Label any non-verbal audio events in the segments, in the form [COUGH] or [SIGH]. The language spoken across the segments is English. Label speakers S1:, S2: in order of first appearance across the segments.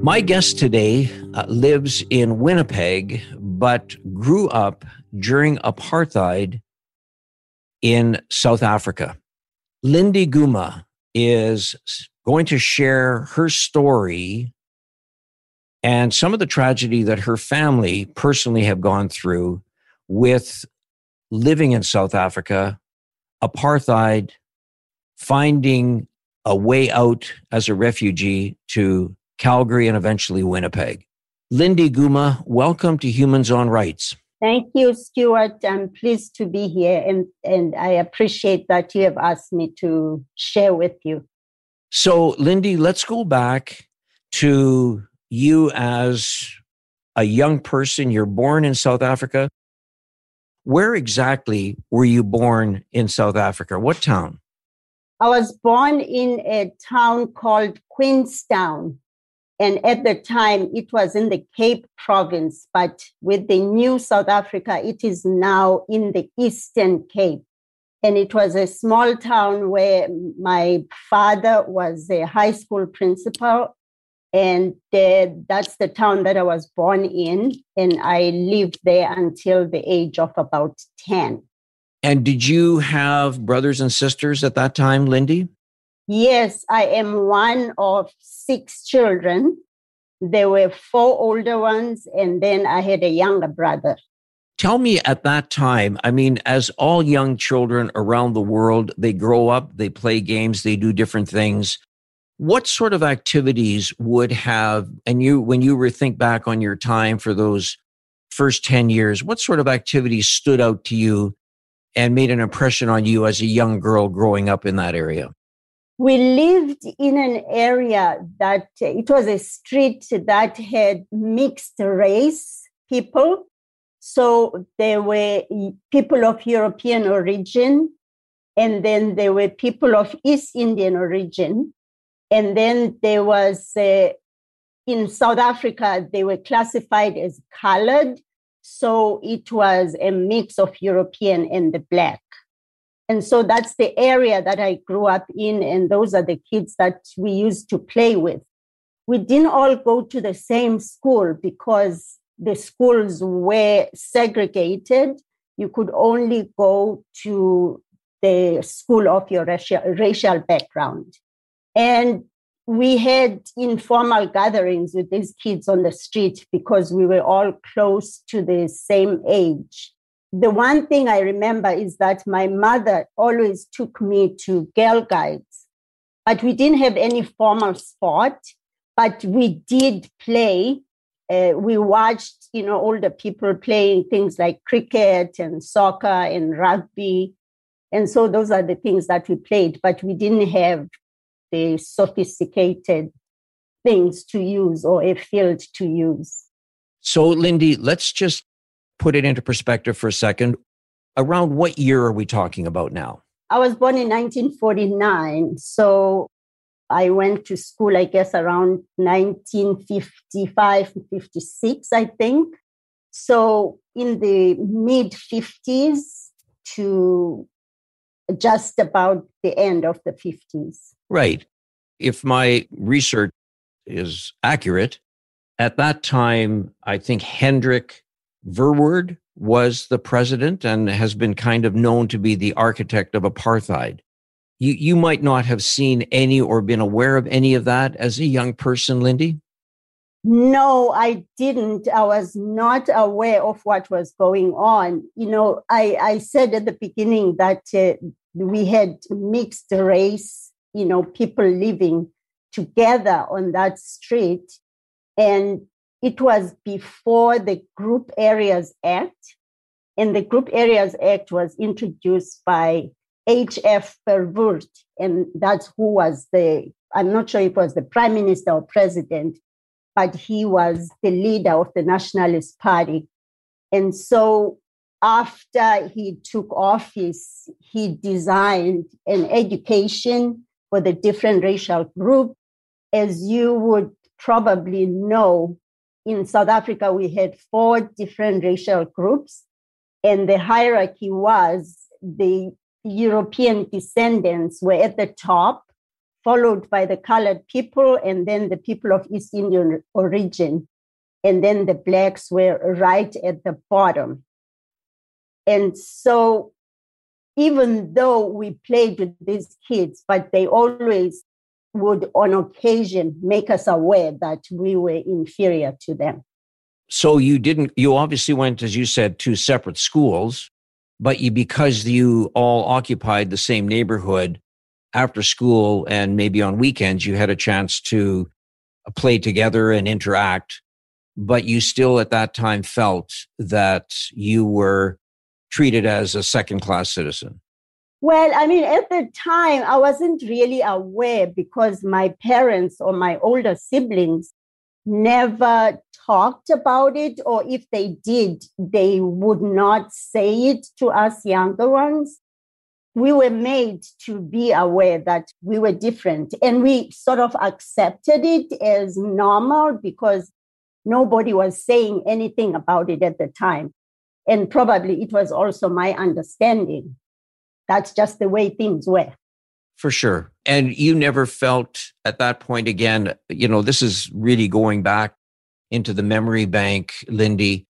S1: My guest today uh, lives in Winnipeg, but grew up during apartheid in South Africa. Lindy Guma is going to share her story and some of the tragedy that her family personally have gone through with living in South Africa, apartheid, finding a way out as a refugee to Calgary, and eventually Winnipeg. Lindy Guma, welcome to Humans on Rights.
S2: Thank you, Stuart. I'm pleased to be here and, and I appreciate that you have asked me to share with you.
S1: So, Lindy, let's go back to you as a young person. You're born in South Africa. Where exactly were you born in South Africa? What town?
S2: I was born in a town called Queenstown. And at the time, it was in the Cape province, but with the new South Africa, it is now in the Eastern Cape. And it was a small town where my father was a high school principal. And that's the town that I was born in. And I lived there until the age of about 10.
S1: And did you have brothers and sisters at that time, Lindy?
S2: Yes, I am one of six children. There were four older ones, and then I had a younger brother.
S1: Tell me at that time, I mean, as all young children around the world, they grow up, they play games, they do different things. What sort of activities would have, and you, when you were think back on your time for those first 10 years, what sort of activities stood out to you and made an impression on you as a young girl growing up in that area?
S2: We lived in an area that it was a street that had mixed race people. So there were people of European origin, and then there were people of East Indian origin. And then there was, in South Africa, they were classified as colored. So it was a mix of European and the Black. And so that's the area that I grew up in. And those are the kids that we used to play with. We didn't all go to the same school because the schools were segregated. You could only go to the school of your racial, racial background. And we had informal gatherings with these kids on the street because we were all close to the same age. The one thing I remember is that my mother always took me to girl guides, but we didn't have any formal sport, but we did play. Uh, we watched, you know, older people playing things like cricket and soccer and rugby. And so those are the things that we played, but we didn't have the sophisticated things to use or a field to use.
S1: So, Lindy, let's just put it into perspective for a second. Around what year are we talking about now?
S2: I was born in 1949. So I went to school, I guess, around 1955, 56, I think. So in the mid 50s to just about the end of the 50s.
S1: Right. If my research is accurate, at that time, I think Hendrik Verwoerd was the president and has been kind of known to be the architect of apartheid. You, you might not have seen any or been aware of any of that as a young person, Lindy?
S2: No, I didn't. I was not aware of what was going on. You know, I, I said at the beginning that uh, we had mixed race, you know, people living together on that street. And it was before the Group Areas Act. And the Group Areas Act was introduced by H.F. Verwoerd. And that's who was the, I'm not sure if it was the prime minister or president, but he was the leader of the Nationalist Party. And so after he took office, he designed an education for the different racial groups. As you would probably know, in South Africa, we had four different racial groups, and the hierarchy was the European descendants were at the top, followed by the colored people, and then the people of East Indian origin. And then the blacks were right at the bottom. And so, even though we played with these kids, but they always would, on occasion, make us aware that we were inferior to them.
S1: So, you didn't, you obviously went, as you said, to separate schools but you because you all occupied the same neighborhood after school and maybe on weekends you had a chance to play together and interact but you still at that time felt that you were treated as a second class citizen
S2: well i mean at the time i wasn't really aware because my parents or my older siblings never talked about it, or if they did, they would not say it to us younger ones. We were made to be aware that we were different, and we sort of accepted it as normal because nobody was saying anything about it at the time. And probably it was also my understanding. That's just the way things were.
S1: For sure. And you never felt at that point again, you know, this is really going back into the memory bank, Lindy,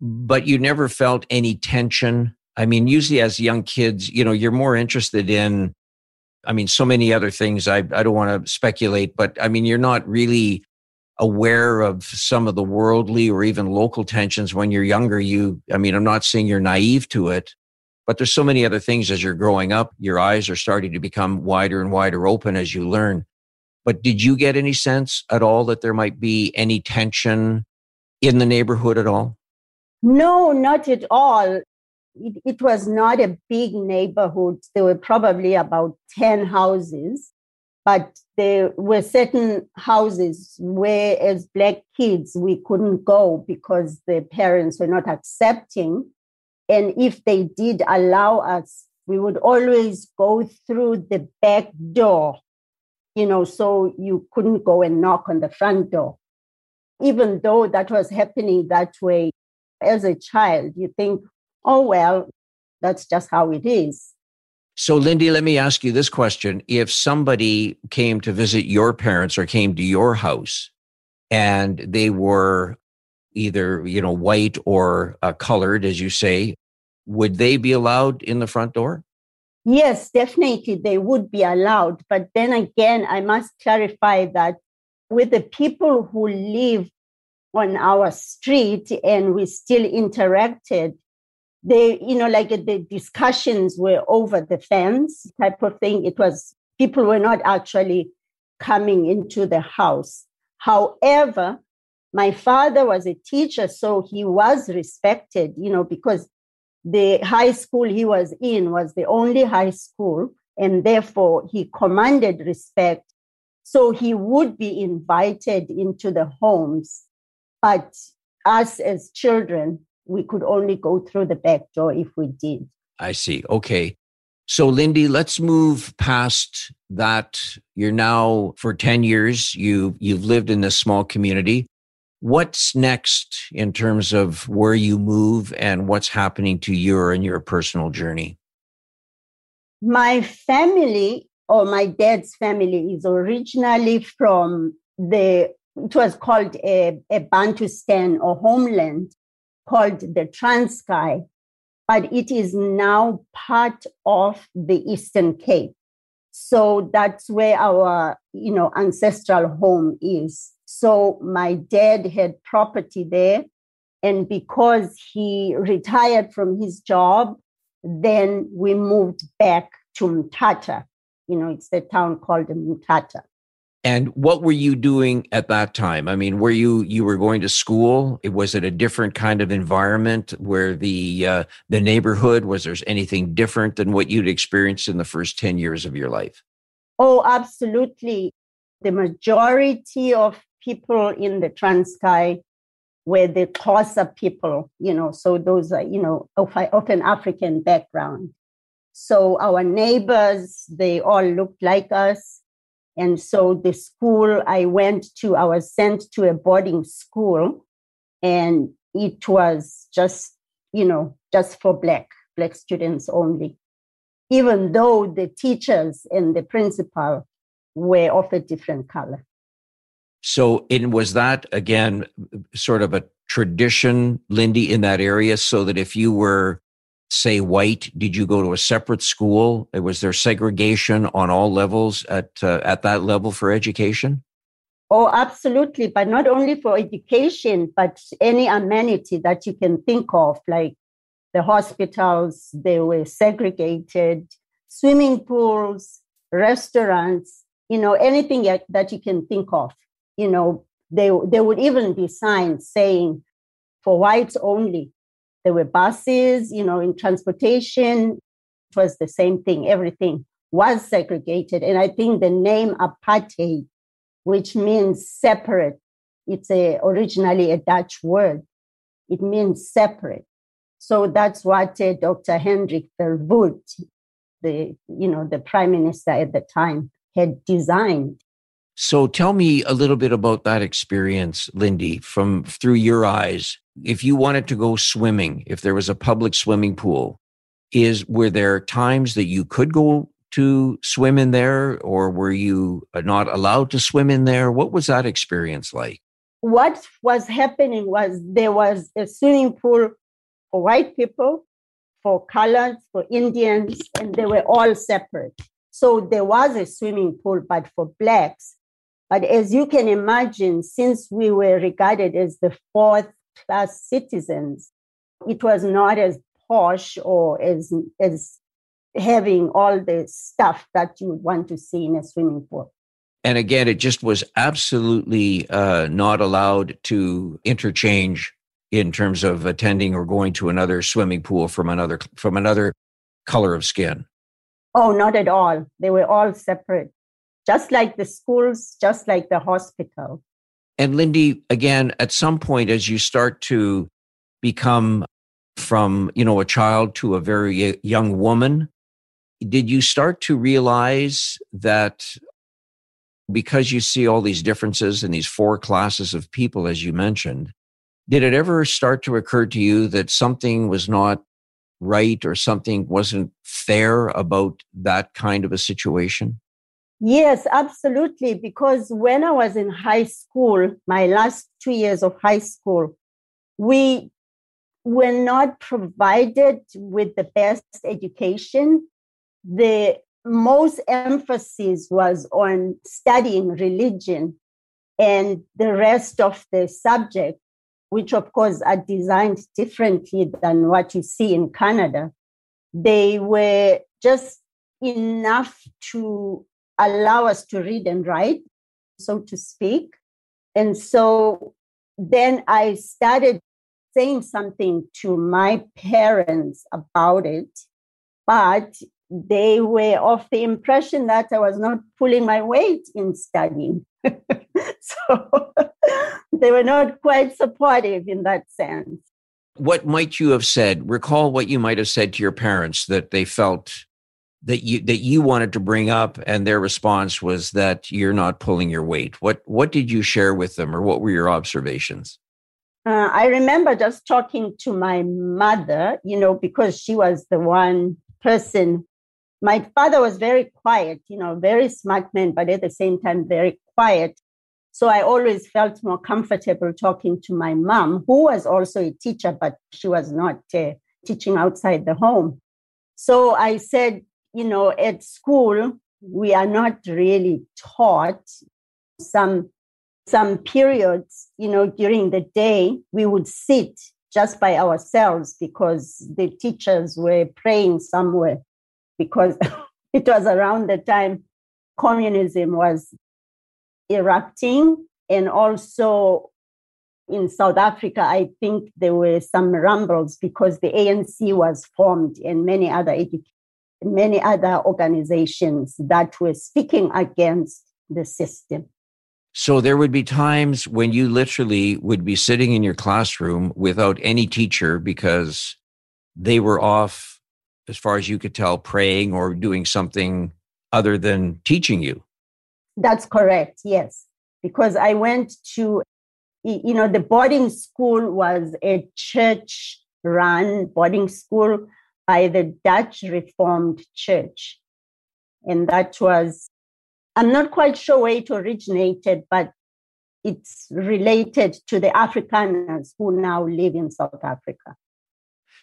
S1: but you never felt any tension. I mean, usually as young kids, you know, you're more interested in, I mean, so many other things. I, I don't want to speculate, but I mean, you're not really aware of some of the worldly or even local tensions when you're younger. You, I mean, I'm not saying you're naive to it, but there's so many other things as you're growing up. Your eyes are starting to become wider and wider open as you learn. But did you get any sense at all that there might be any tension in the neighborhood at all?
S2: No, not at all. It, it was not a big neighborhood. There were probably about 10 houses, but there were certain houses where, as Black kids, we couldn't go because the parents were not accepting and if they did allow us, we would always go through the back door, you know, so you couldn't go and knock on the front door. Even though that was happening that way, as a child, you think, oh, well, that's just how it is.
S1: So, Lindy, let me ask you this question. If somebody came to visit your parents or came to your house and they were either, you know, white or uh, colored, as you say, would they be allowed in the front door?
S2: Yes, definitely they would be allowed. But then again, I must clarify that with the people who live on our street and we still interacted, they, you know, like the discussions were over the fence type of thing. It was people were not actually coming into the house. However, my father was a teacher, so he was respected, you know, because the high school he was in was the only high school, and therefore he commanded respect. So he would be invited into the homes. But us as children, we could only go through the back door if we did.
S1: I see. Okay. So, Lindy, let's move past that. You're now for 10 years, you, you've lived in this small community. What's next in terms of where you move and what's happening to you and your personal journey?
S2: My family or my dad's family is originally from the, it was called a, a Bantustan or homeland called the Transkei, but it is now part of the Eastern Cape. So that's where our, you know, ancestral home is. So my dad had property there. And because he retired from his job, then we moved back to Mthatha. You know, it's the town called Mthatha.
S1: And what were you doing at that time? I mean, were you you were going to school? Was it a different kind of environment where the uh, the neighborhood was there anything different than what you'd experienced in the first ten years of your life?
S2: Oh, absolutely. The majority of people in the Transkei were the Xhosa people, you know, so those are, you know, of, of an African background. So our neighbors, they all looked like us. And so the school I went to, I was sent to a boarding school, and it was just, you know, just for black, black students only. Even though the teachers and the principal were of a different color.
S1: So, it was that again sort of a tradition, Lindy, in that area, so that if you were, say, white, did you go to a separate school? Was there segregation on all levels at uh, at that level for education?
S2: Oh, absolutely, but not only for education, but any amenity that you can think of, like the hospitals, they were segregated, swimming pools, restaurants, you know, anything that you can think of. You know, they, there would even be signs saying for whites only. There were buses, you know, in transportation. It was the same thing. Everything was segregated. And I think the name apartheid, which means separate, it's a, originally a Dutch word. It means separate. So that's what uh, Dr. Hendrik Verwoerd, the, you know, the prime minister at the time, had designed.
S1: So tell me a little bit about that experience, Lindy, from through your eyes. If you wanted to go swimming, if there was a public swimming pool, is were there times that you could go to swim in there or were you uh, not allowed to swim in there? What was that experience like?
S2: What was happening was there was a swimming pool for white people, for colors, for Indians, and they were all separate. So there was a swimming pool, but for blacks. But as you can imagine, since we were regarded as the fourth class citizens, it was not as posh or as, as having all the stuff that you would want to see in a swimming pool.
S1: And again, it just was absolutely uh, not allowed to interchange in terms of attending or going to another swimming pool from another from another color of skin.
S2: Oh, not at all. They were all separate, just like the schools, just like the hospital.
S1: And Lindy, again, at some point, as you start to become from, you know, a child to a very young woman, did you start to realize that because you see all these differences in these four classes of people, as you mentioned, did it ever start to occur to you that something was not right or something wasn't fair about that kind of a situation?
S2: Yes, absolutely. Because when I was in high school, my last two years of high school, we were not provided with the best education. The most emphasis was on studying religion, and the rest of the subject which of course are designed differently than what you see in Canada, they were just enough to allow us to read and write, so to speak. And so then I started saying something to my parents about it, but they were of the impression that I was not pulling my weight in studying. [LAUGHS] so [LAUGHS] they were not quite supportive in that sense.
S1: What might you have said? Recall what you might have said to your parents that they felt that you that you wanted to bring up and their response was that you're not pulling your weight. What what did you share with them or what were your observations?
S2: Uh, I remember just talking to my mother, you know, because she was the one person. My father was very quiet, you know, very smart man, but at the same time, very quiet. So I always felt more comfortable talking to my mom, who was also a teacher, but she was not uh, teaching outside the home. So I said, you know, at school, we are not really taught some some periods, you know, during the day, we would sit just by ourselves because the teachers were praying somewhere because [LAUGHS] it was around the time communism was erupting. And also in South Africa, I think there were some rumbles because the ANC was formed and many other edu- many other organizations that were speaking against the system.
S1: So there would be times when you literally would be sitting in your classroom without any teacher because they were off, as far as you could tell, praying or doing something other than teaching you.
S2: That's correct, yes. Because I went to, you know, the boarding school was a church run boarding school by the Dutch Reformed Church. And that was, I'm not quite sure where it originated, but it's related to the Afrikaners who now live in South Africa.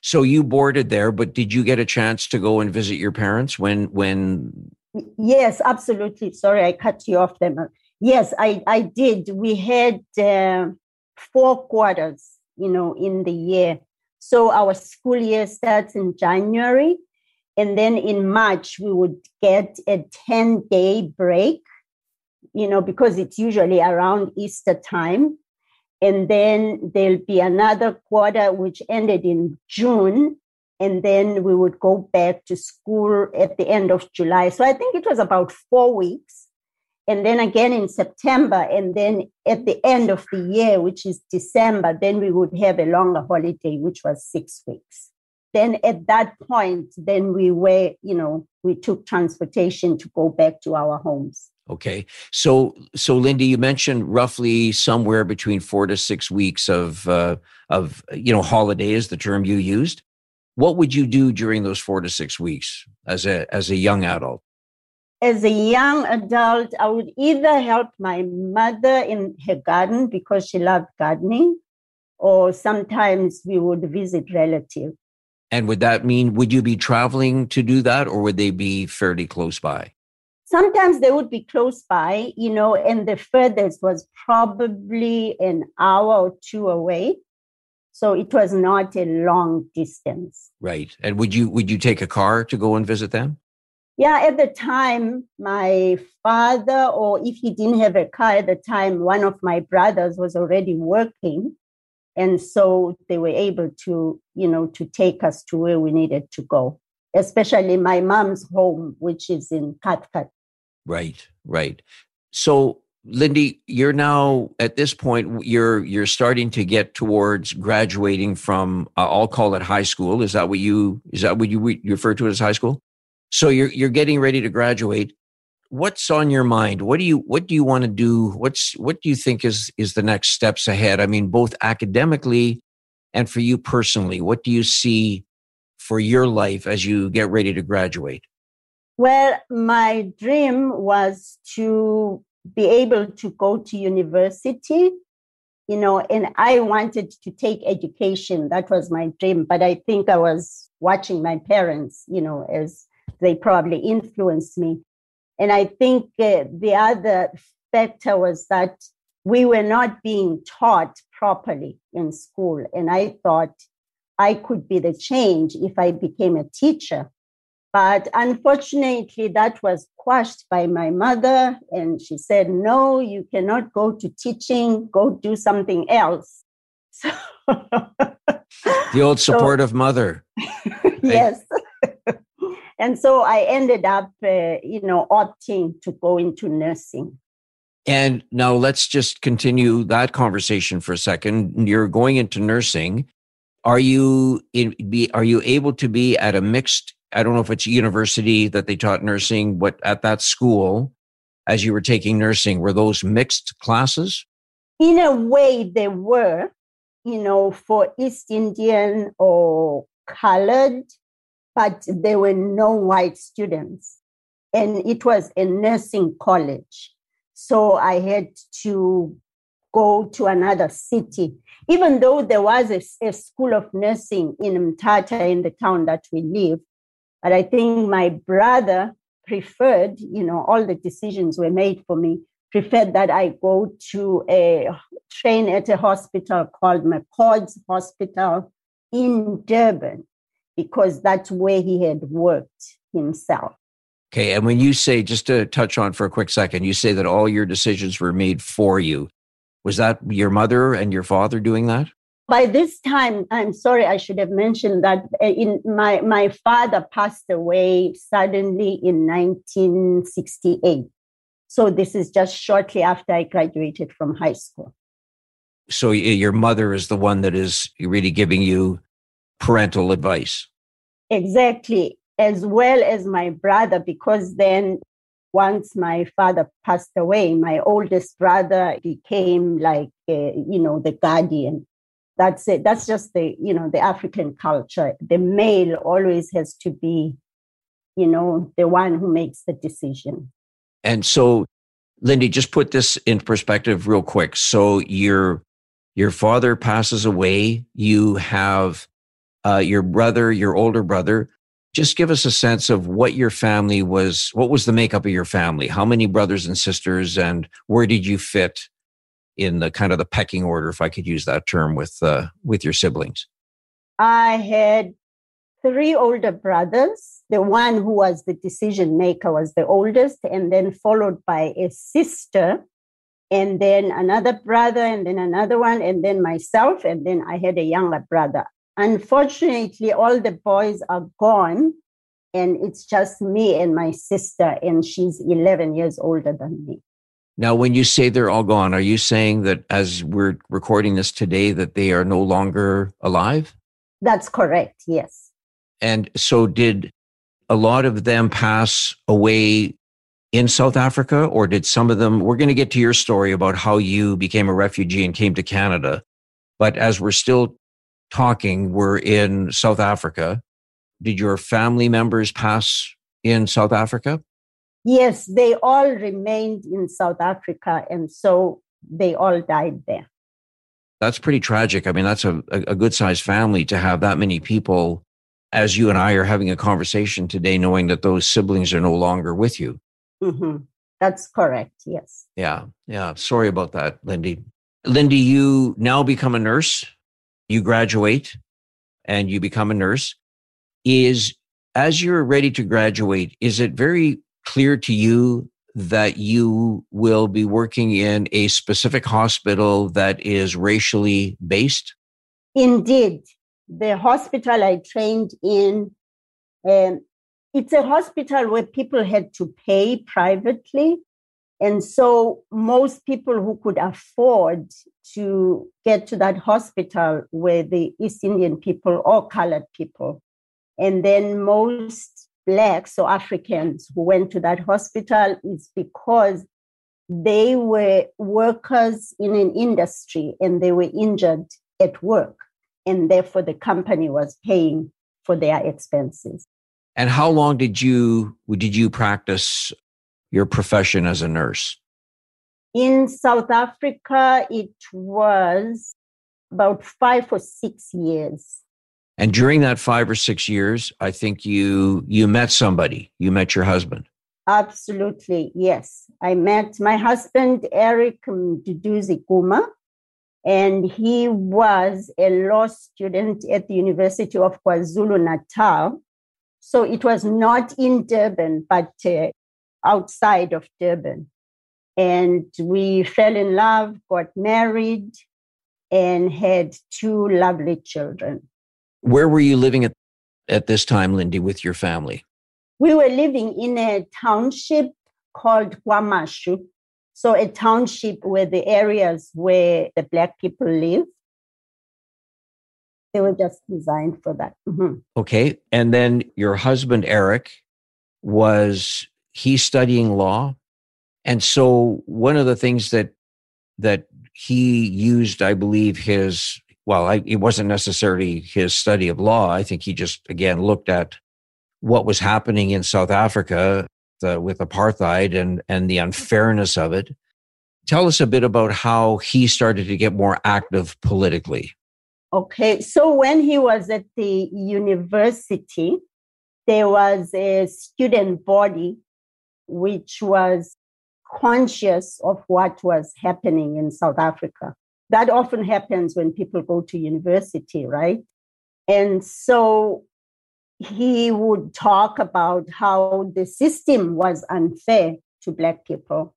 S1: So you boarded there, but did you get a chance to go and visit your parents when when
S2: Yes, absolutely. Sorry, I cut you off there. Yes, I, I did. We had uh, four quarters, you know, in the year. So our school year starts in January. And then in March, we would get a 10 day break, you know, because it's usually around Easter time. And then there'll be another quarter, which ended in June and then we would go back to school at the end of July. So I think it was about four weeks. And then again in September, and then at the end of the year, which is December, then we would have a longer holiday, which was six weeks. Then at that point, then we were, you know, we took transportation to go back to our homes.
S1: Okay. So, so Lindy, you mentioned roughly somewhere between four to six weeks of, uh, of, you know, holiday is the term you used what would you do during those four to six weeks as a as a young adult
S2: as a young adult i would either help my mother in her garden because she loved gardening or sometimes we would visit relatives
S1: and would that mean would you be traveling to do that or would they be fairly close by
S2: sometimes they would be close by you know and the furthest was probably an hour or two away so it was not a long distance.
S1: Right. And would you would you take a car to go and visit them?
S2: Yeah, at the time, my father, or if he didn't have a car at the time, one of my brothers was already working. And so they were able to, you know, to take us to where we needed to go, especially my mom's home, which is in Cathcart.
S1: Right, right. So Lindy, you're now at this point you're you're starting to get towards graduating from uh, I'll call it high school. Is that what you is that what you re- refer to as high school? So you're you're getting ready to graduate. What's on your mind? What do you what do you want to do? What's what do you think is is the next steps ahead? I mean, both academically and for you personally. What do you see for your life as you get ready to graduate?
S2: Well, my dream was to be able to go to university you know and i wanted to take education that was my dream but i think i was watching my parents you know as they probably influenced me and i think uh, the other factor was that we were not being taught properly in school and i thought i could be the change if i became a teacher but unfortunately, that was quashed by my mother. And she said, No, you cannot go to teaching, go do something else. [LAUGHS] So,
S1: the old supportive so, mother. [LAUGHS]
S2: yes. [LAUGHS] and so I ended up, uh, you know, opting to go into nursing.
S1: And now let's just continue that conversation for a second. You're going into nursing. Are you in, be are you able to be at a mixed I don't know if it's university that they taught nursing, but at that school, as you were taking nursing, were those mixed classes?
S2: In a way, they were, you know, for East Indian or colored, but there were no white students. And it was a nursing college. So I had to go to another city. Even though there was a, a school of nursing in Mthatha, in the town that we live, but I think my brother preferred, you know, all the decisions were made for me, preferred that I go to a train at a hospital called McCord's Hospital in Durban, because that's where he had worked himself.
S1: Okay. And when you say, just to touch on for a quick second, you say that all your decisions were made for you. Was that your mother and your father doing that?
S2: by this time i'm sorry i should have mentioned that uh, in my my father passed away suddenly in 1968 So this is just shortly after I graduated from high school.
S1: So your mother is the one that is really giving you parental advice.
S2: Exactly, as well as my brother, because then once my father passed away, my oldest brother became like, uh, you know, the guardian. That's it. That's just the, you know, the African culture. The male always has to be, you know, the one who makes the decision.
S1: And so, Lindy, just put this in perspective real quick. So your your father passes away. You have uh, your brother, your older brother, just give us a sense of what your family was what was the makeup of your family? How many brothers and sisters and where did you fit in the kind of the pecking order if i could use that term with uh, with your siblings?
S2: I had three older brothers. The one who was the decision maker was the oldest and then followed by a sister and then another brother and then another one and then myself and then i had a younger brother Unfortunately, all the boys are gone, and it's just me and my sister, and she's 11 years older than me.
S1: Now, when you say they're all gone, are you saying that as we're recording this today, that they are no longer alive?
S2: That's correct, yes.
S1: And so, did a lot of them pass away in South Africa, or did some of them? We're going to get to your story about how you became a refugee and came to Canada. But as we're still talking were in South Africa. Did your family members pass in South Africa?
S2: Yes, they all remained in South Africa, and so they all died there.
S1: That's pretty tragic. I mean, that's a, a good sized family to have that many people, as you and I are having a conversation today, knowing that those siblings are no longer with you.
S2: Mm-hmm. That's correct. Yes.
S1: Yeah. Yeah. Sorry about that, Lindy. Lindy, you now become a nurse you graduate and you become a nurse is as you're ready to graduate is it very clear to you that you will be working in a specific hospital that is racially based?
S2: Indeed. The hospital i trained in um, it's a hospital where people had to pay privately and so most people who could afford to get to that hospital were the East Indian people or colored people. And then most blacks or Africans who went to that hospital is because they were workers in an industry and they were injured at work. And therefore the company was paying for their expenses.
S1: And how long did you did you practice your profession as a nurse?
S2: In South Africa, it was about five or six years.
S1: And during that five or six years, I think you you met somebody. You met your husband.
S2: Absolutely, yes. I met my husband, Eric Duduzi Kuma, and he was a law student at the University of KwaZulu Natal. So it was not in Durban, but uh, outside of Durban. And we fell in love, got married, and had two lovely children.
S1: Where were you living at, at this time, Lindy, with your family?
S2: We were living in a township called KwaMashu. So, a township where the areas where the Black people live. They were just designed for that. Mm-hmm.
S1: Okay. And then your husband, Eric, was he's studying law. And so one of the things that that he used, I believe, his well, I, it wasn't necessarily his study of law. I think he just again looked at what was happening in South Africa the, with apartheid and and the unfairness of it. Tell us a bit about how he started to get more active politically.
S2: Okay, so when he was at the university, there was a student body which was conscious of what was happening in South Africa. That often happens when people go to university, right? And so he would talk about how the system was unfair to Black people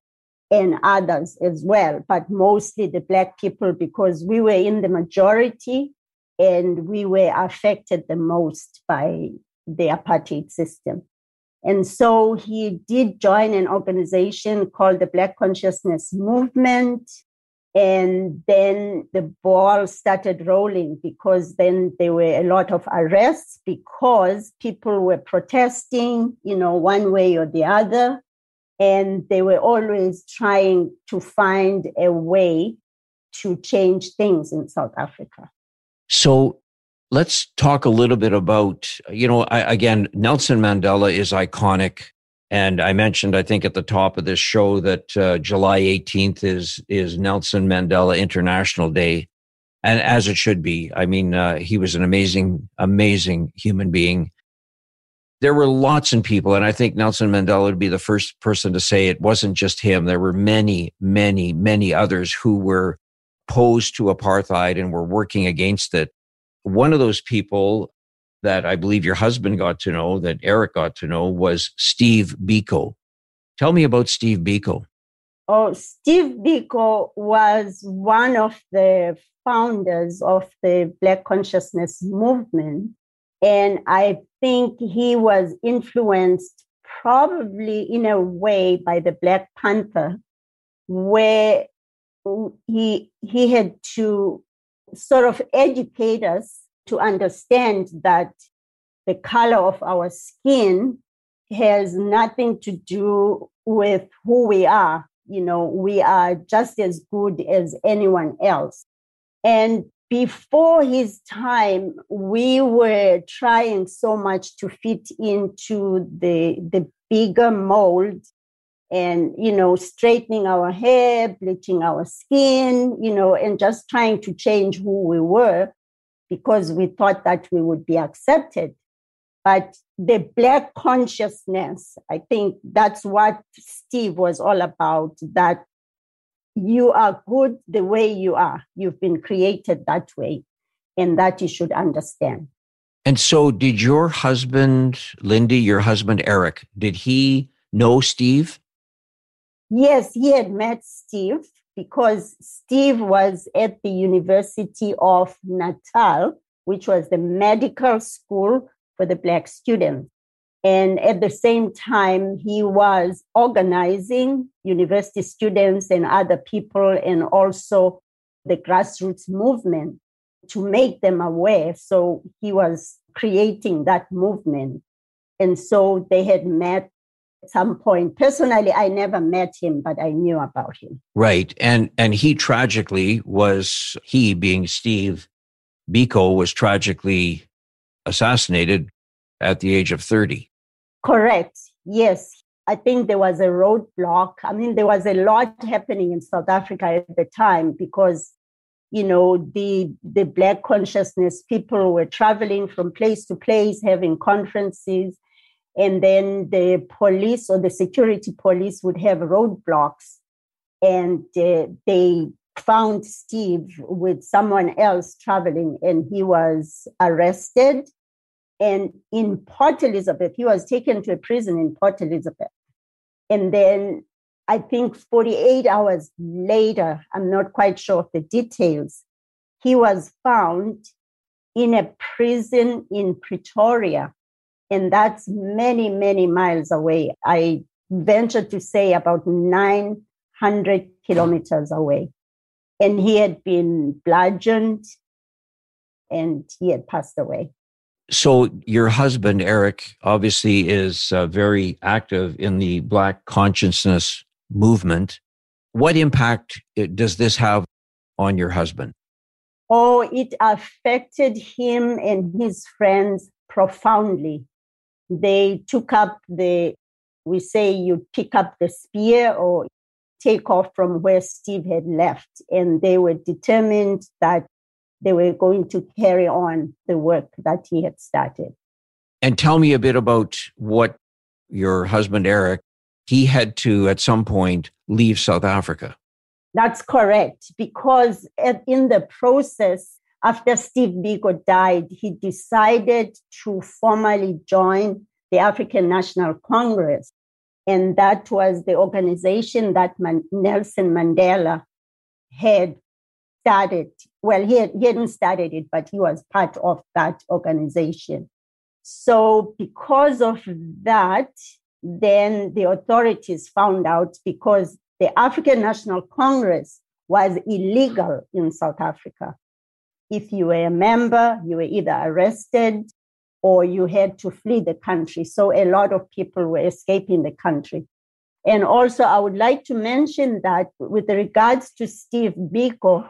S2: and others as well, but mostly the Black people because we were in the majority and we were affected the most by the apartheid system. And so he did join an organization called the Black Consciousness Movement. And then the ball started rolling because then there were a lot of arrests because people were protesting, you know, one way or the other. And they were always trying to find a way to change things in South Africa.
S1: So let's talk a little bit about, you know, I, again, Nelson Mandela is iconic. And I mentioned, I think, at the top of this show that uh, July 18th is is Nelson Mandela International Day, and as it should be. I mean, uh, he was an amazing, amazing human being. There were lots of people, and I think Nelson Mandela would be the first person to say it wasn't just him. There were many, many, many others who were opposed to apartheid and were working against it. One of those people that I believe your husband got to know, that Eric got to know, was Steve Biko. Tell me about Steve Biko.
S2: Oh, Steve Biko was one of the founders of the Black Consciousness Movement. And I think he was influenced probably in a way by the Black Panther, where he he had to sort of educate us to understand that the color of our skin has nothing to do with who we are. You know we are just as good as anyone else. And before his time we were trying so much to fit into the the bigger mold and you know straightening our hair bleaching our skin you know and just trying to change who we were because we thought that we would be accepted. But the black consciousness i think that's what steve was all about that you are good the way you are. You've been created that way and that you should understand.
S1: And so did your husband lindy your husband eric did he know steve
S2: Yes, he had met Steve because Steve was at the University of Natal, which was the medical school for the Black students. And at the same time, he was organizing university students and other people and also the grassroots movement to make them aware. So he was creating that movement. And so they had met some point. Personally, I never met him, but I knew about him.
S1: Right. And and he tragically was he being Steve Biko was tragically assassinated at the age of 30.
S2: Correct. Yes. I think there was a roadblock. I mean, there was a lot happening in South Africa at the time because, you know, the the black consciousness people were traveling from place to place, having conferences and then the police or the security police would have roadblocks. And uh, they found steve with someone else traveling and he was arrested. And in port elizabeth he was taken to a prison in port elizabeth. And then i think 48 hours later i'm not quite sure of the details he was found in a prison in pretoria and that's many, many miles away. I venture to say about 900 kilometers away. And he had been bludgeoned and he had passed away.
S1: So, your husband, Eric, obviously is uh, very active in the Black consciousness movement. What impact uh, does this have on your husband?
S2: Oh, it affected him and his friends profoundly they took up the, we say you pick up the spear or take off from where Steve had left. And they were determined that they were going to carry on the work that he had started.
S1: And tell me a bit about what your husband, Eric, he had to at some point leave South Africa.
S2: That's correct, because in the process, after Steve Biko died, he decided to formally join the African National Congress. And that was the organization that Man- Nelson Mandela had started. Well, he, had, he hadn't started it, but he was part of that organization. So, because of that, then the authorities found out because the African National Congress was illegal in South Africa. If you were a member, you were either arrested or you had to flee the country. So a lot of people were escaping the country. And also, I would like to mention that with regards to Steve Biko,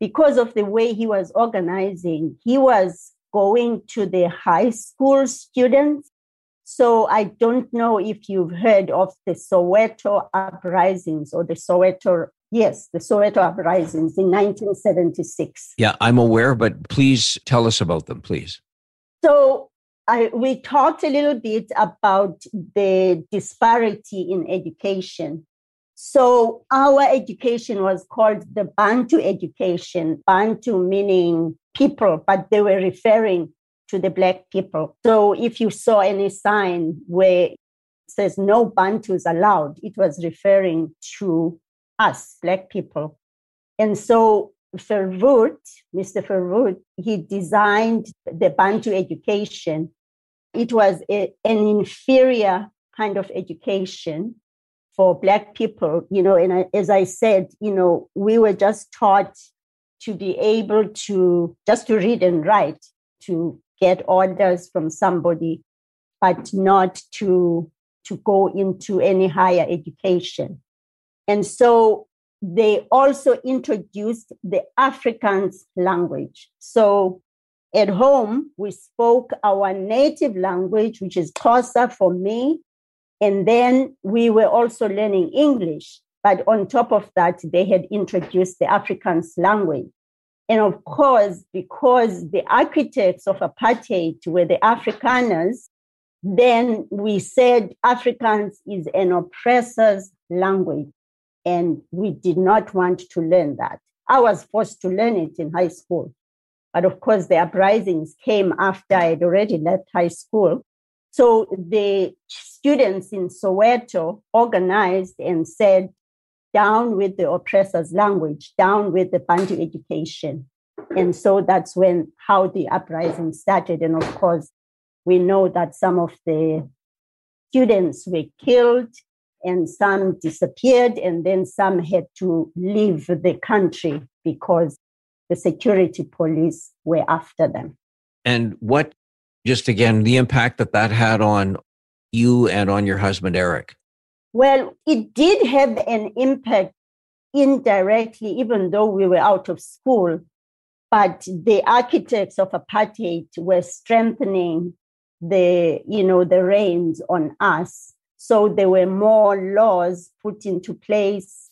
S2: because of the way he was organizing, he was going to the high school students. So I don't know if you've heard of the Soweto uprisings or the Soweto, yes, the Soweto uprisings in 1976.
S1: Yeah, I'm aware, but please tell us about them, please.
S2: So I, we talked a little bit about the disparity in education. So our education was called the Bantu education, Bantu meaning people, but they were referring to the black people. So if you saw any sign where it says no Bantus allowed, it was referring to us, black people. And so Verwoerd, Mr. Verwoerd, he designed the Bantu education. It was a, an inferior kind of education for Black people, you know, and I, as I said, you know, we were just taught to be able to just to read and write, to get orders from somebody, but not to to go into any higher education. And so they also introduced the Afrikaans language. So at home, we spoke our native language, which is Xhosa for me. And then we were also learning English. But on top of that, they had introduced the Afrikaans language. And of course, because the architects of apartheid were the Afrikaners, then we said Afrikaans is an oppressor's language. And we did not want to learn that. I was forced to learn it in high school. But of course, the uprisings came after I had already left high school. So the students in Soweto organized and said, down with the oppressor's language, down with the Bantu education. And so that's when how the uprising started. And of course, we know that some of the students were killed and some disappeared, and then some had to leave the country because the security police were after them.
S1: And what, just again, the impact that that had on you and on your husband, Eric?
S2: Well, it did have an impact indirectly, even though we were out of school. But the architects of apartheid were strengthening the, you know, the reins on us so there were more laws put into place,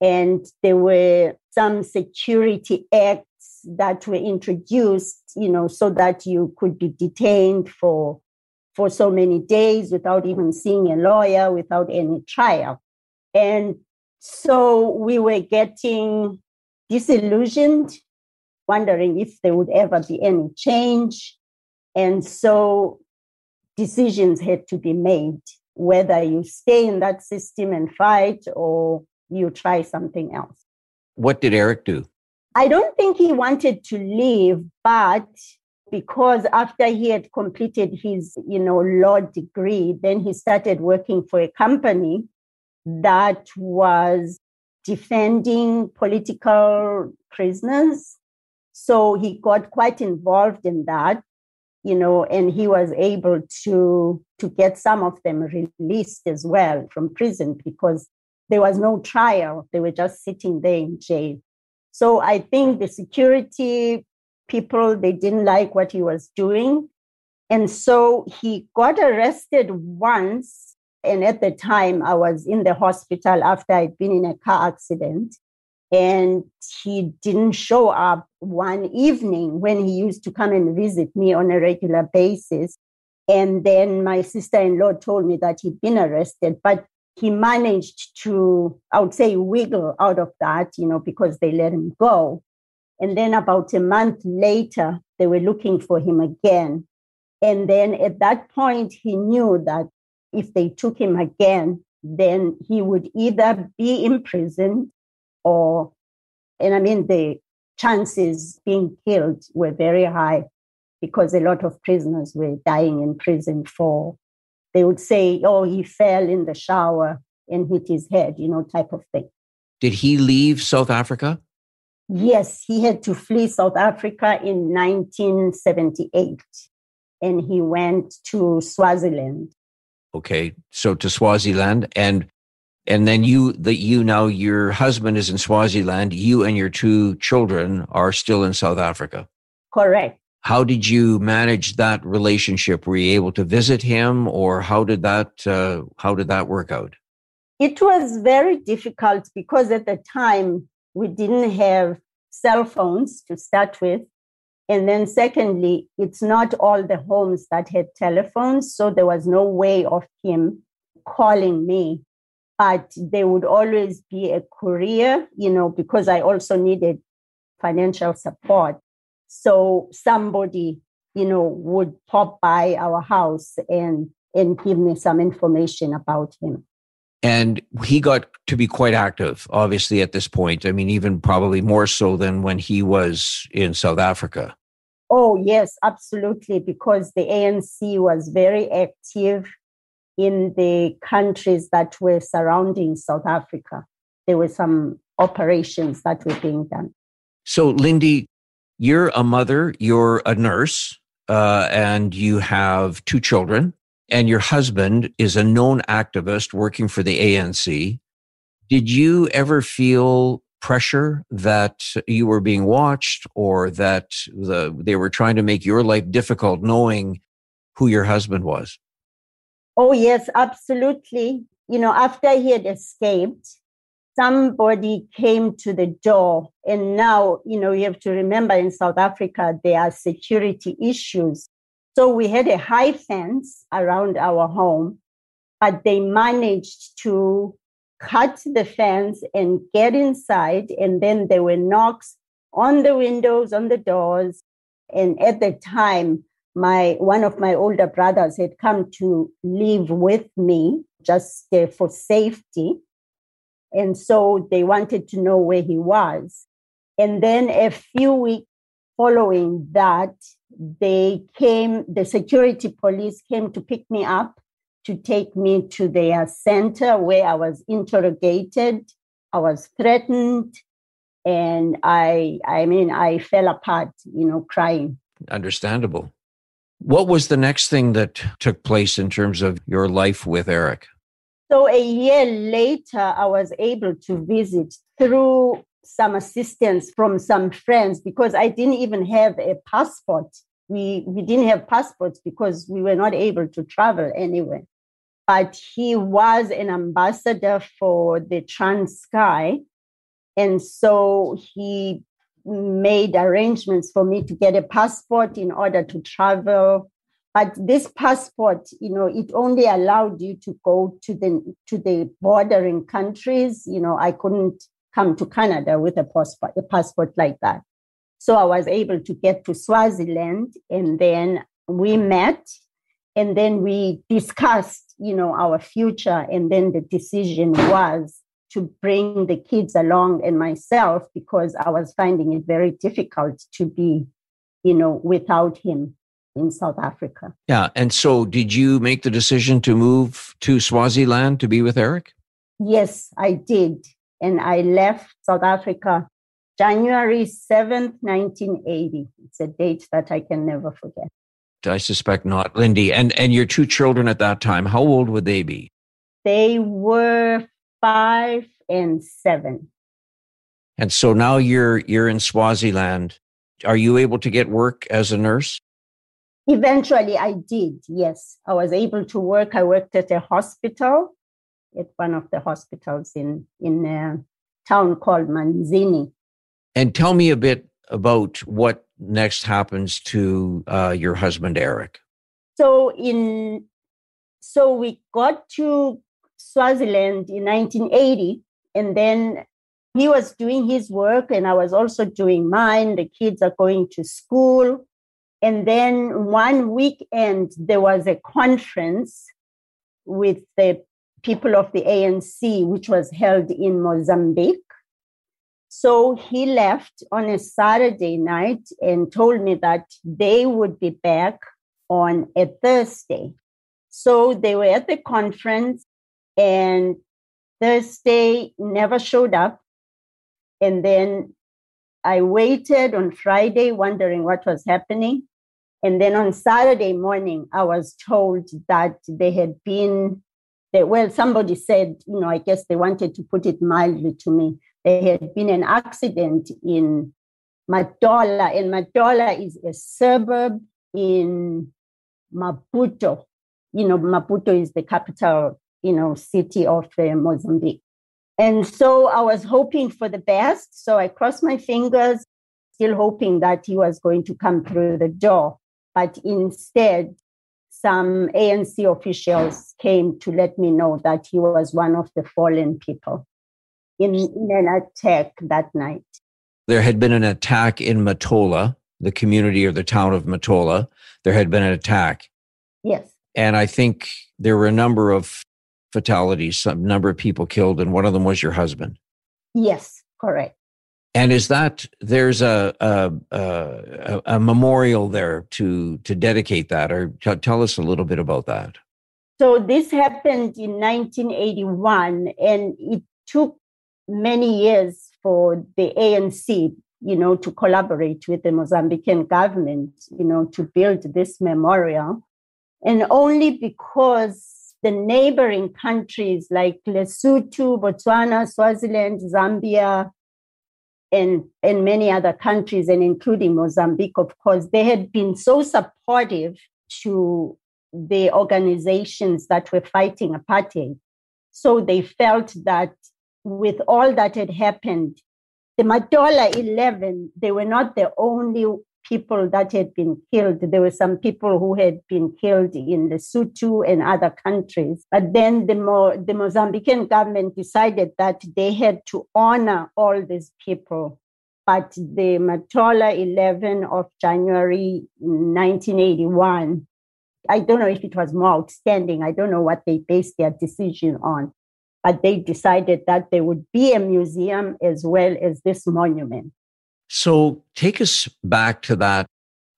S2: and there were some security acts that were introduced, you know, so that you could be detained for for so many days without even seeing a lawyer, without any trial. And so we were getting disillusioned, wondering if there would ever be any change. And so decisions had to be made whether you stay in that system and fight or you try something else.
S1: What did Eric do?
S2: I don't think he wanted to leave, but because after he had completed his, you know, law degree, then he started working for a company that was defending political prisoners. So he got quite involved in that you know, and he was able to to get some of them released as well from prison because there was no trial; they were just sitting there in jail. So I think the security people they didn't like what he was doing, and so he got arrested once. And at the time, I was in the hospital after I'd been in a car accident and he didn't show up one evening when he used to come and visit me on a regular basis. And then my sister in law told me that he'd been arrested, but he managed to, I would say, wiggle out of that, you know, because they let him go. And then about a month later, they were looking for him again. And then at that point, he knew that if they took him again, then he would either be imprisoned or, and I mean, the chances being killed were very high. because a lot of prisoners were dying in prison for, they would say, oh, he fell in the shower and hit his head, you know, type of thing.
S1: Did he leave South Africa?
S2: Yes, he had to flee South Africa in 1978 and he went to Swaziland.
S1: Okay, so to Swaziland and and then you that you now your husband is in Swaziland, you and your two children are still in South Africa.
S2: Correct.
S1: How did you manage that relationship? Were you able to visit him, or how did that uh, how did that work out?
S2: It was very difficult because at the time we didn't have cell phones to start with. And then, secondly, it's not all the homes that had telephones. So there was no way of him calling me. But there would always be a courier, you know, because I also needed financial support. So somebody, you know, would pop by our house and and give me some information about him.
S1: And he got to be quite active, obviously, at this point. I mean, even probably more so than when he was in South Africa.
S2: Oh, yes, absolutely. Because the ANC was very active in the countries that were surrounding South Africa. There were some operations that were being done.
S1: So, Lindy, you're a mother, you're a nurse, uh, and you have two children and your husband is a known activist working for the ANC. Did you ever feel pressure that you were being watched or that the, they were trying to make your life difficult knowing who your husband was?
S2: Oh, yes, absolutely. You know, after he had escaped, somebody came to the door. And now, you know, you have to remember in South Africa, there are security issues so we had a high fence around our home, but they managed to cut the fence and get inside. And then there were knocks on the windows, on the doors. And at the time, my one of my older brothers had come to live with me just uh, for safety. And so they wanted to know where he was. And then a few weeks following that, they came, the security police came to pick me up to take me to their center where I was interrogated. I was threatened. And I, I mean, I fell apart, you know, crying.
S1: Understandable. What was the next thing that took place in terms of your life with Eric?
S2: So a year later, I was able to visit through some assistance from some friends because I didn't even have a passport. We, we didn't have passports because we were not able to travel anywhere. But he was an ambassador for the Transkei. And so he made arrangements for me to get a passport in order to travel but this passport you know it only allowed you to go to the to the bordering countries you know i couldn't come to Canada with a passport, a passport like that. So I was able to get to Swaziland and then we met and then we discussed, you know, our future. And then the decision was to bring the kids along and myself because I was finding it very difficult to be, you know, without him in South Africa.
S1: Yeah. And so did you make the decision to move to Swaziland to be with Eric?
S2: Yes, I did and I left South Africa January 7th, 1980. It's a date that I can never forget.
S1: I suspect not, Lindy. And and your two children at that time, how old would they be?
S2: They were five and seven.
S1: And so now you're you're in Swaziland. Are you able to get work as a nurse?
S2: Eventually I did, yes. I was able to work. I worked at a hospital at one of the hospitals in in a town called Manzini.
S1: And tell me a bit about what next happens to uh, your husband Eric.
S2: So in so we got to Swaziland in 1980, and then he was doing his work, and I was also doing mine. The kids are going to school. And then one weekend, there was a conference with the people of the ANC, which was held in Mozambique. So he left on a Saturday night and told me that they would be back on a Thursday. So they were at the conference and Thursday never showed up. And then I waited on Friday, wondering what was happening. And then on Saturday morning, I was told that they had been, they, well, somebody said, you know, I guess they wanted to put it mildly to me. There had been an accident in Matola, and Matola is a suburb in Maputo. You know, Maputo is the capital, you know, city of uh, Mozambique. And so I was hoping for the best. So I crossed my fingers, still hoping that he was going to come through the door. But instead, some ANC officials came to let me know that he was one of the fallen people in, in an attack that night.
S1: There had been an attack in Matola, the community or the town of Matola. There had been an attack.
S2: Yes.
S1: And I think there were a number of fatalities, some number of people killed, and one of them was your husband.
S2: Yes, correct.
S1: And is that there's a a, a, a memorial there to to dedicate that, or t- tell us a little bit about that?
S2: So this happened in 1981, and it took many years for the ANC, you know, to collaborate with the Mozambican government, you know, to build this memorial, and only because the neighboring countries like Lesotho, Botswana, Swaziland, Zambia, and, and many other countries, and including Mozambique, of course, they had been so supportive to the organizations that were fighting apartheid. So they felt that with all that had happened, the Matola 11, they were not the only people that had been killed. There were some people who had been killed in Lesotho and other countries. But then the, Mo- the Mozambican government decided that they had to honor all these people. But the Matola 11 of January 1981, I don't know if it was more outstanding. I don't know what they based their decision on. But they decided that there would be a museum as well as this monument.
S1: So take us back to that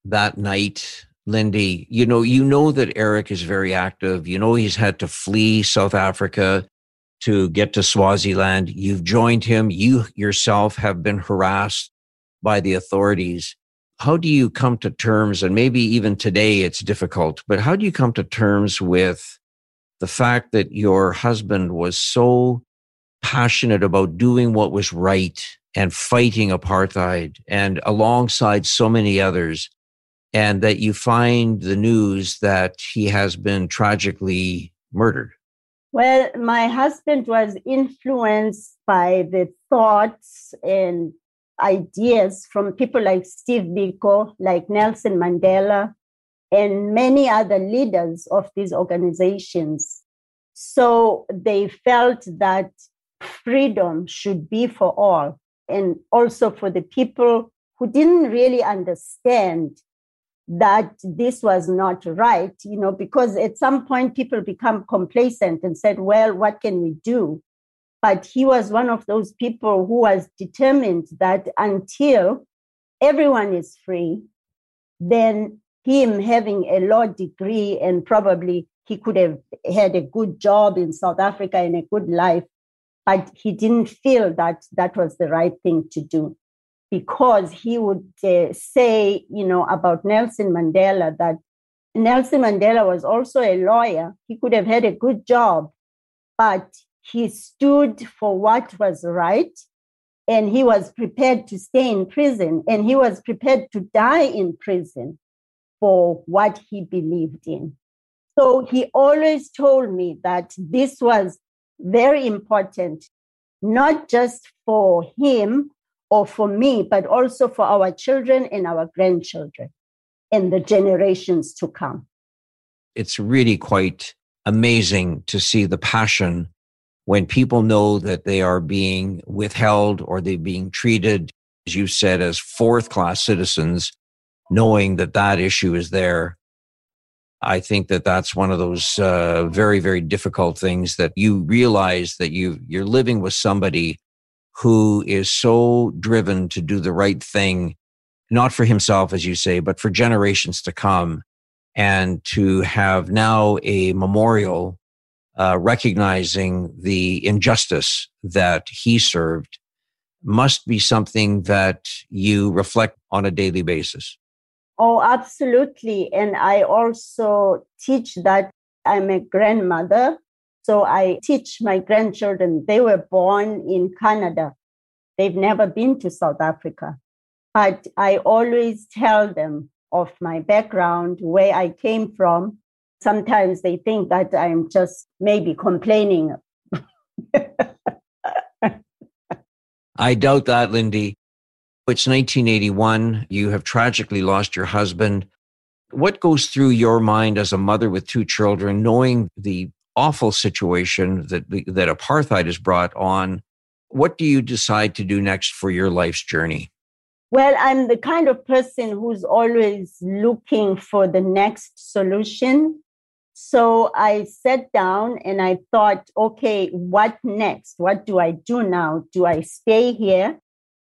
S1: that night, Lindy. You know, you know that Eric is very active. You know he's had to flee South Africa to get to Swaziland. You've joined him. You yourself have been harassed by the authorities. How do you come to terms, and maybe even today it's difficult, but how do you come to terms with the fact that your husband was so passionate about doing what was right and fighting apartheid and alongside so many others and that you find the news that he has been tragically murdered.
S2: Well my husband was influenced by the thoughts and ideas from people like steve biko like nelson mandela and many other leaders of these organizations. So they felt that freedom should be for all and also for the people who didn't really understand that this was not right, you know, because at some point people become complacent and said, well, what can we do? But he was one of those people who was determined that until everyone is free, then him having a law degree and probably he could have had a good job in South Africa and a good life but he didn't feel that that was the right thing to do because he would uh, say, you know, about Nelson Mandela that Nelson Mandela was also a lawyer. He could have had a good job, but he stood for what was right and he was prepared to stay in prison and he was prepared to die in prison for what he believed in. So he always told me that this was very important, not just for him or for me, but also for our children and our grandchildren and the generations to come.
S1: It's really quite amazing to see the passion when people know that they are being withheld or they're being treated, as you said, as fourth class citizens, knowing that that issue is there I think that that's one of those uh, very, very difficult things that you realize that you you're living with somebody who is so driven to do the right thing, not for himself, as you say, but for generations to come, and to have now a memorial uh, recognizing the injustice that he served must be something that you reflect on a daily basis.
S2: Oh, absolutely. And I also teach that I'm a grandmother. So I teach my grandchildren, they were born in Canada. They've never been to South Africa. But I always tell them of my background, where I came from. Sometimes they think that I'm just maybe complaining. [LAUGHS]
S1: I doubt that, Lindy. It's 1981. You have tragically lost your husband. What goes through your mind as a mother with two children, knowing the awful situation that that apartheid has brought on? What do you decide to do next for your life's journey?
S2: Well, I'm the kind of person who's always looking for the next solution. So I sat down and I thought, okay, what next? What do I do now? Do I stay here?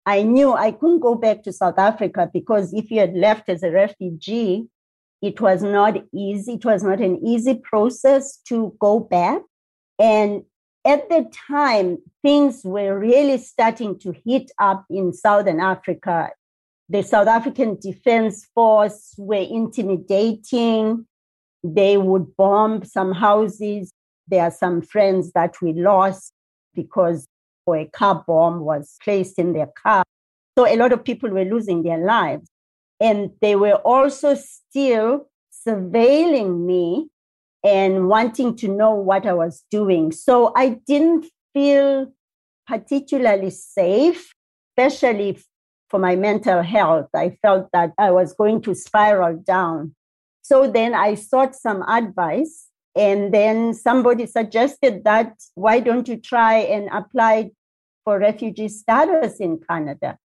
S2: I knew I couldn't go back to South Africa because if you had left as a refugee, it was not easy. It was not an easy process to go back. And at the time, things were really starting to heat up in Southern Africa. The South African Defense Force were intimidating. They would bomb some houses. There are some friends that we lost because a car bomb was placed in their car. So a lot of people were losing their lives. And they were also still surveilling me and wanting to know what I was doing. So I didn't feel particularly safe, especially for my mental health. I felt that I was going to spiral down. So then I sought some advice. And then somebody suggested that why don't you try and apply for refugee status in Canada?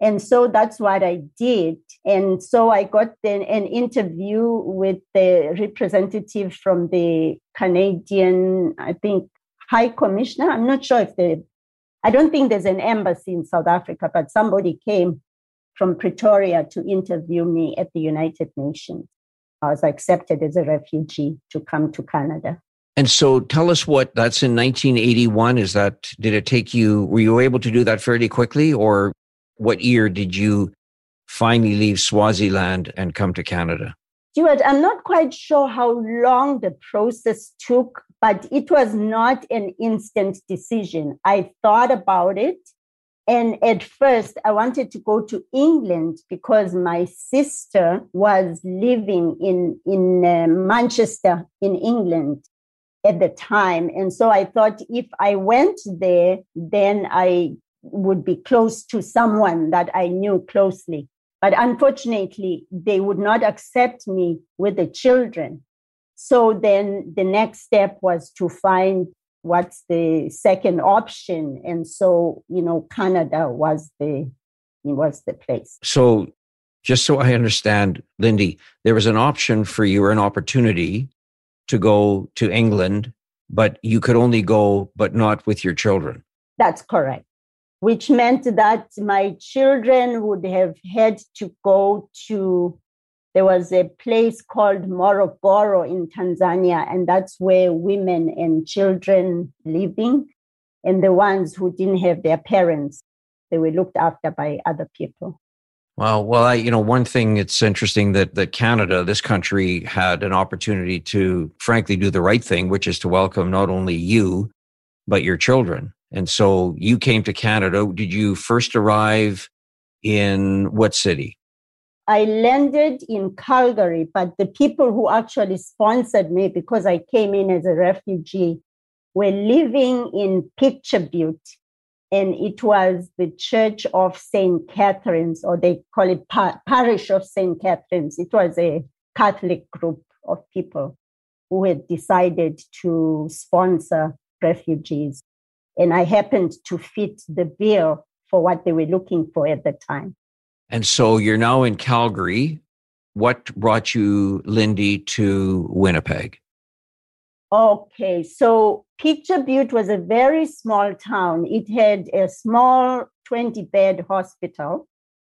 S2: And so that's what I did. And so I got then an interview with the representative from the Canadian, I think, High Commissioner. I'm not sure if the, I don't think there's an embassy in South Africa, but somebody came from Pretoria to interview me at the United Nations. I was accepted as a refugee to come to Canada.
S1: And so tell us what that's in 1981. Is that, did it take you, were you able to do that fairly quickly or what year did you finally leave Swaziland and come to Canada?
S2: Stuart, I'm not quite sure how long the process took, but it was not an instant decision. I thought about it. And at first, I wanted to go to England because my sister was living in, in uh, Manchester, in England at the time. And so I thought if I went there, then I would be close to someone that I knew closely. But unfortunately, they would not accept me with the children. So then the next step was to find what's the second option. And so, you know, Canada was the was the place.
S1: So just so I understand, Lindy, there was an option for you or an opportunity to go to England, but you could only go, but not with your children.
S2: That's correct which meant that my children would have had to go to there was a place called Morogoro in Tanzania, and that's where women and children living, and the ones who didn't have their parents, they were looked after by other people.
S1: Wow. Well, I, you know, one thing it's interesting that that Canada, this country, had an opportunity to, frankly, do the right thing, which is to welcome not only you but your children. And so you came to Canada. Did you first arrive in what city?
S2: I landed in Calgary, but the people who actually sponsored me because I came in as a refugee were living in Picture Butte. And it was the Church of St. Catherine's, or they call it Par- Parish of St. Catherine's. It was a Catholic group of people who had decided to sponsor refugees and I happened to fit the bill for what they were looking for at the time.
S1: And so you're now in Calgary. What brought you, Lindy, to Winnipeg?
S2: Okay, so Picture Butte was a very small town. It had a small 20 bed hospital.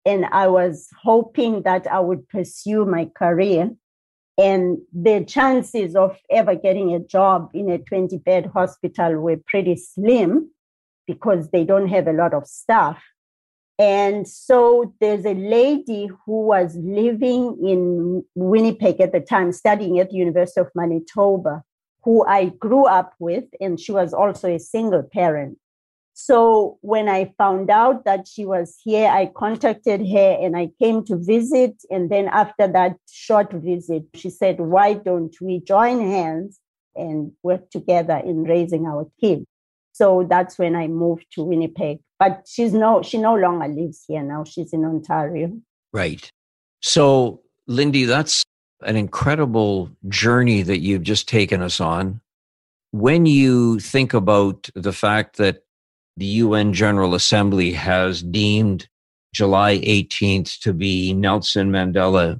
S2: And I was hoping that I would pursue my career. And the chances of ever getting a job in a 20 bed hospital were pretty slim because they don't have a lot of staff. And so there's a lady who was living in Winnipeg at the time, studying at the University of Manitoba, who I grew up with, and she was also a single parent. So when I found out that she was here, I contacted her and I came to visit. And then after that short visit, she said, Why don't we join hands and work together in raising our kids? So that's when I moved to Winnipeg. But she's no, she no longer lives here now. She's in Ontario.
S1: Right. So, Lindy, that's an incredible journey that you've just taken us on. When you think about the fact that the UN General Assembly has deemed July 18th to be Nelson Mandela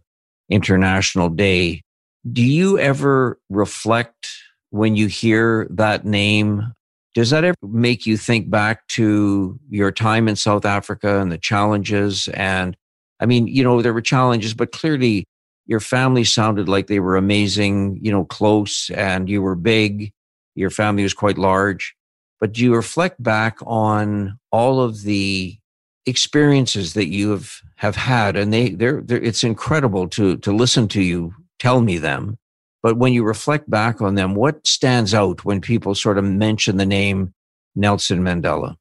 S1: International Day, do you ever reflect when you hear that name? Does that ever make you think back to your time in South Africa and the challenges? And I mean, you know, there were challenges, but clearly your family sounded like they were amazing, you know, close and you were big. Your family was quite large. But do you reflect back on all of the experiences that you have, have had? And they, they're, they're, it's incredible to, to listen to you tell me them. But when you reflect back on them, what stands out when people sort of mention the name Nelson Mandela?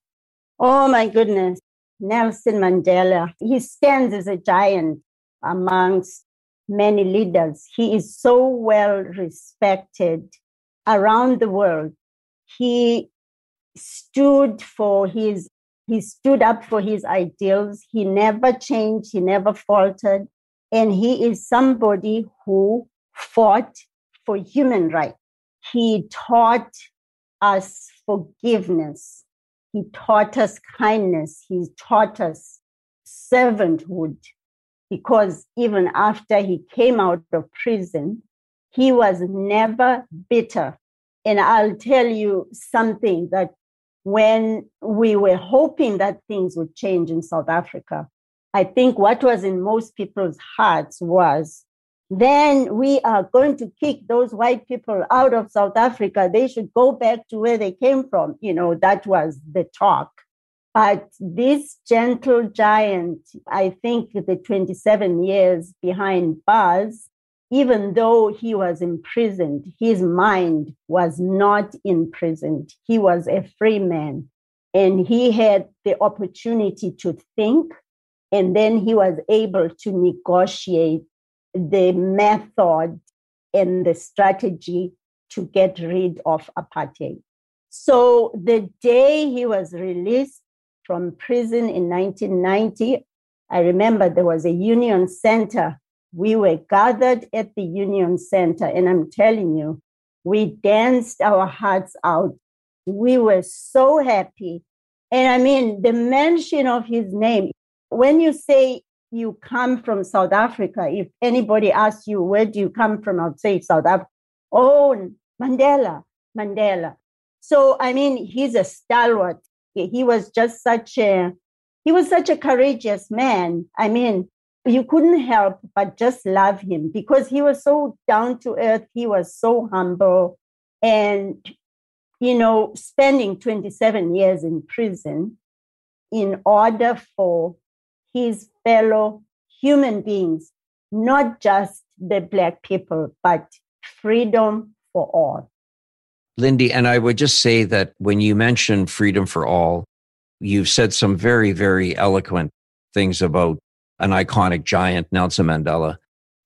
S2: Oh my goodness. Nelson Mandela. He stands as a giant amongst many leaders. He is so well respected around the world. He stood for his he stood up for his ideals. He never changed, he never faltered. And he is somebody who fought for human rights. He taught us forgiveness. He taught us kindness. He taught us servanthood because even after he came out of prison, he was never bitter. And I'll tell you something that when we were hoping that things would change in South Africa, I think what was in most people's hearts was then we are going to kick those white people out of South Africa. They should go back to where they came from. You know, that was the talk. But this gentle giant, I think the 27 years behind bars, even though he was imprisoned, his mind was not imprisoned. He was a free man and he had the opportunity to think. And then he was able to negotiate the method and the strategy to get rid of apartheid. So the day he was released, from prison in 1990. I remember there was a union center. We were gathered at the union center, and I'm telling you, we danced our hearts out. We were so happy. And I mean, the mention of his name, when you say you come from South Africa, if anybody asks you, where do you come from? I'd say South Africa. Oh, Mandela, Mandela. So, I mean, he's a stalwart he was just such a he was such a courageous man. I mean, you couldn't help but just love him because he was so down to earth. He was so humble. And, you know, spending 27 years in prison in order for his fellow human beings, not just the Black people, but freedom for all.
S1: Lindy, and I would just say that when you mention freedom for all, you've said some very, very eloquent things about an iconic giant, Nelson Mandela.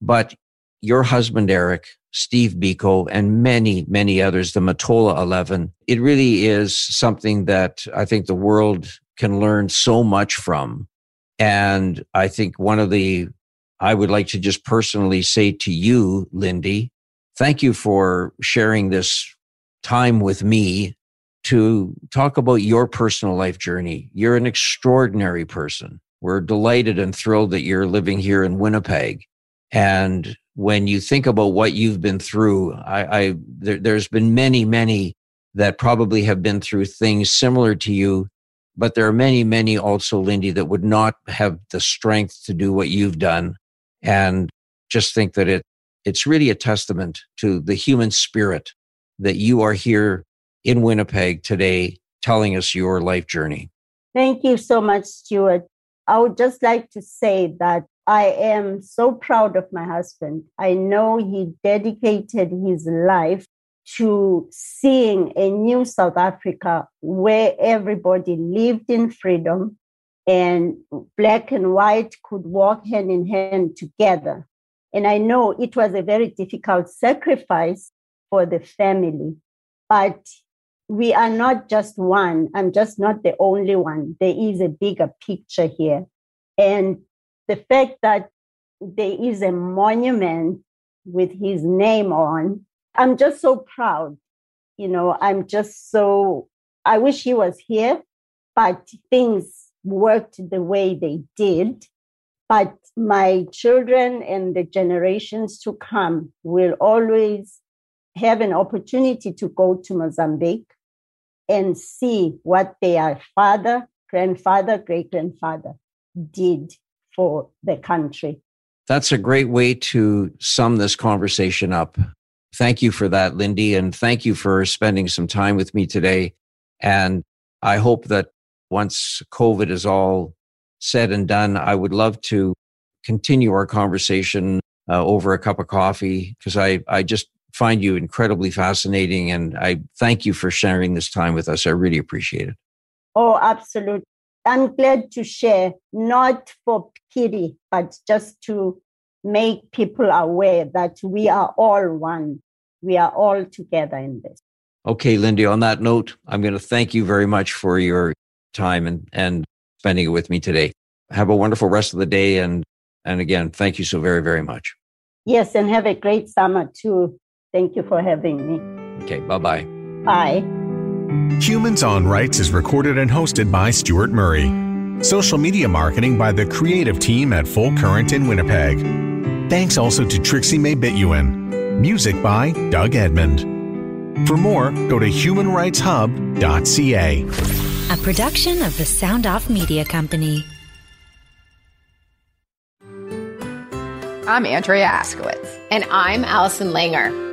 S1: But your husband, Eric, Steve Biko, and many, many others, the Matola 11, it really is something that I think the world can learn so much from. And I think one of the, I would like to just personally say to you, Lindy, thank you for sharing this time with me to talk about your personal life journey. You're an extraordinary person. We're delighted and thrilled that you're living here in Winnipeg. And when you think about what you've been through, I, I there, has been many, many that probably have been through things similar to you. But there are many, many also, Lindy, that would not have the strength to do what you've done. And just think that it, it's really a testament to the human spirit that you are here in Winnipeg today telling us your life journey.
S2: Thank you so much, Stuart. I would just like to say that I am so proud of my husband. I know he dedicated his life to seeing a new South Africa where everybody lived in freedom and black and white could walk hand in hand together. And I know it was a very difficult sacrifice for the family, but we are not just one. I'm just not the only one. There is a bigger picture here. And the fact that there is a monument with his name on, I'm just so proud. You know, I'm just so, I wish he was here, but things worked the way they did. But my children and the generations to come will always have an opportunity to go to Mozambique and see what their father, grandfather, great grandfather did for the country.
S1: That's a great way to sum this conversation up. Thank you for that, Lindy, and thank you for spending some time with me today. And I hope that once COVID is all said and done, I would love to continue our conversation uh, over a cup of coffee because I, I just find you incredibly fascinating. And I thank you for sharing this time with us. I really appreciate it.
S2: Oh, absolutely. I'm glad to share, not for pity, but just to make people aware that we are all one. We are all together in this.
S1: Okay, Lindy, on that note, I'm going to thank you very much for your time and, and spending it with me today. Have a wonderful rest of the day. And, and again, thank you so very, very much.
S2: Yes, and have a great summer too. Thank you for having me.
S1: Okay, bye bye.
S2: Bye.
S3: Humans on Rights is recorded and hosted by Stuart Murray. Social media marketing by the creative team at Full Current in Winnipeg. Thanks also to Trixie May Bituin. Music by Doug Edmond. For more, go to humanrightshub.ca.
S4: A production of the Sound Off Media Company.
S5: I'm Andrea Askowitz.
S6: And I'm Allison Langer.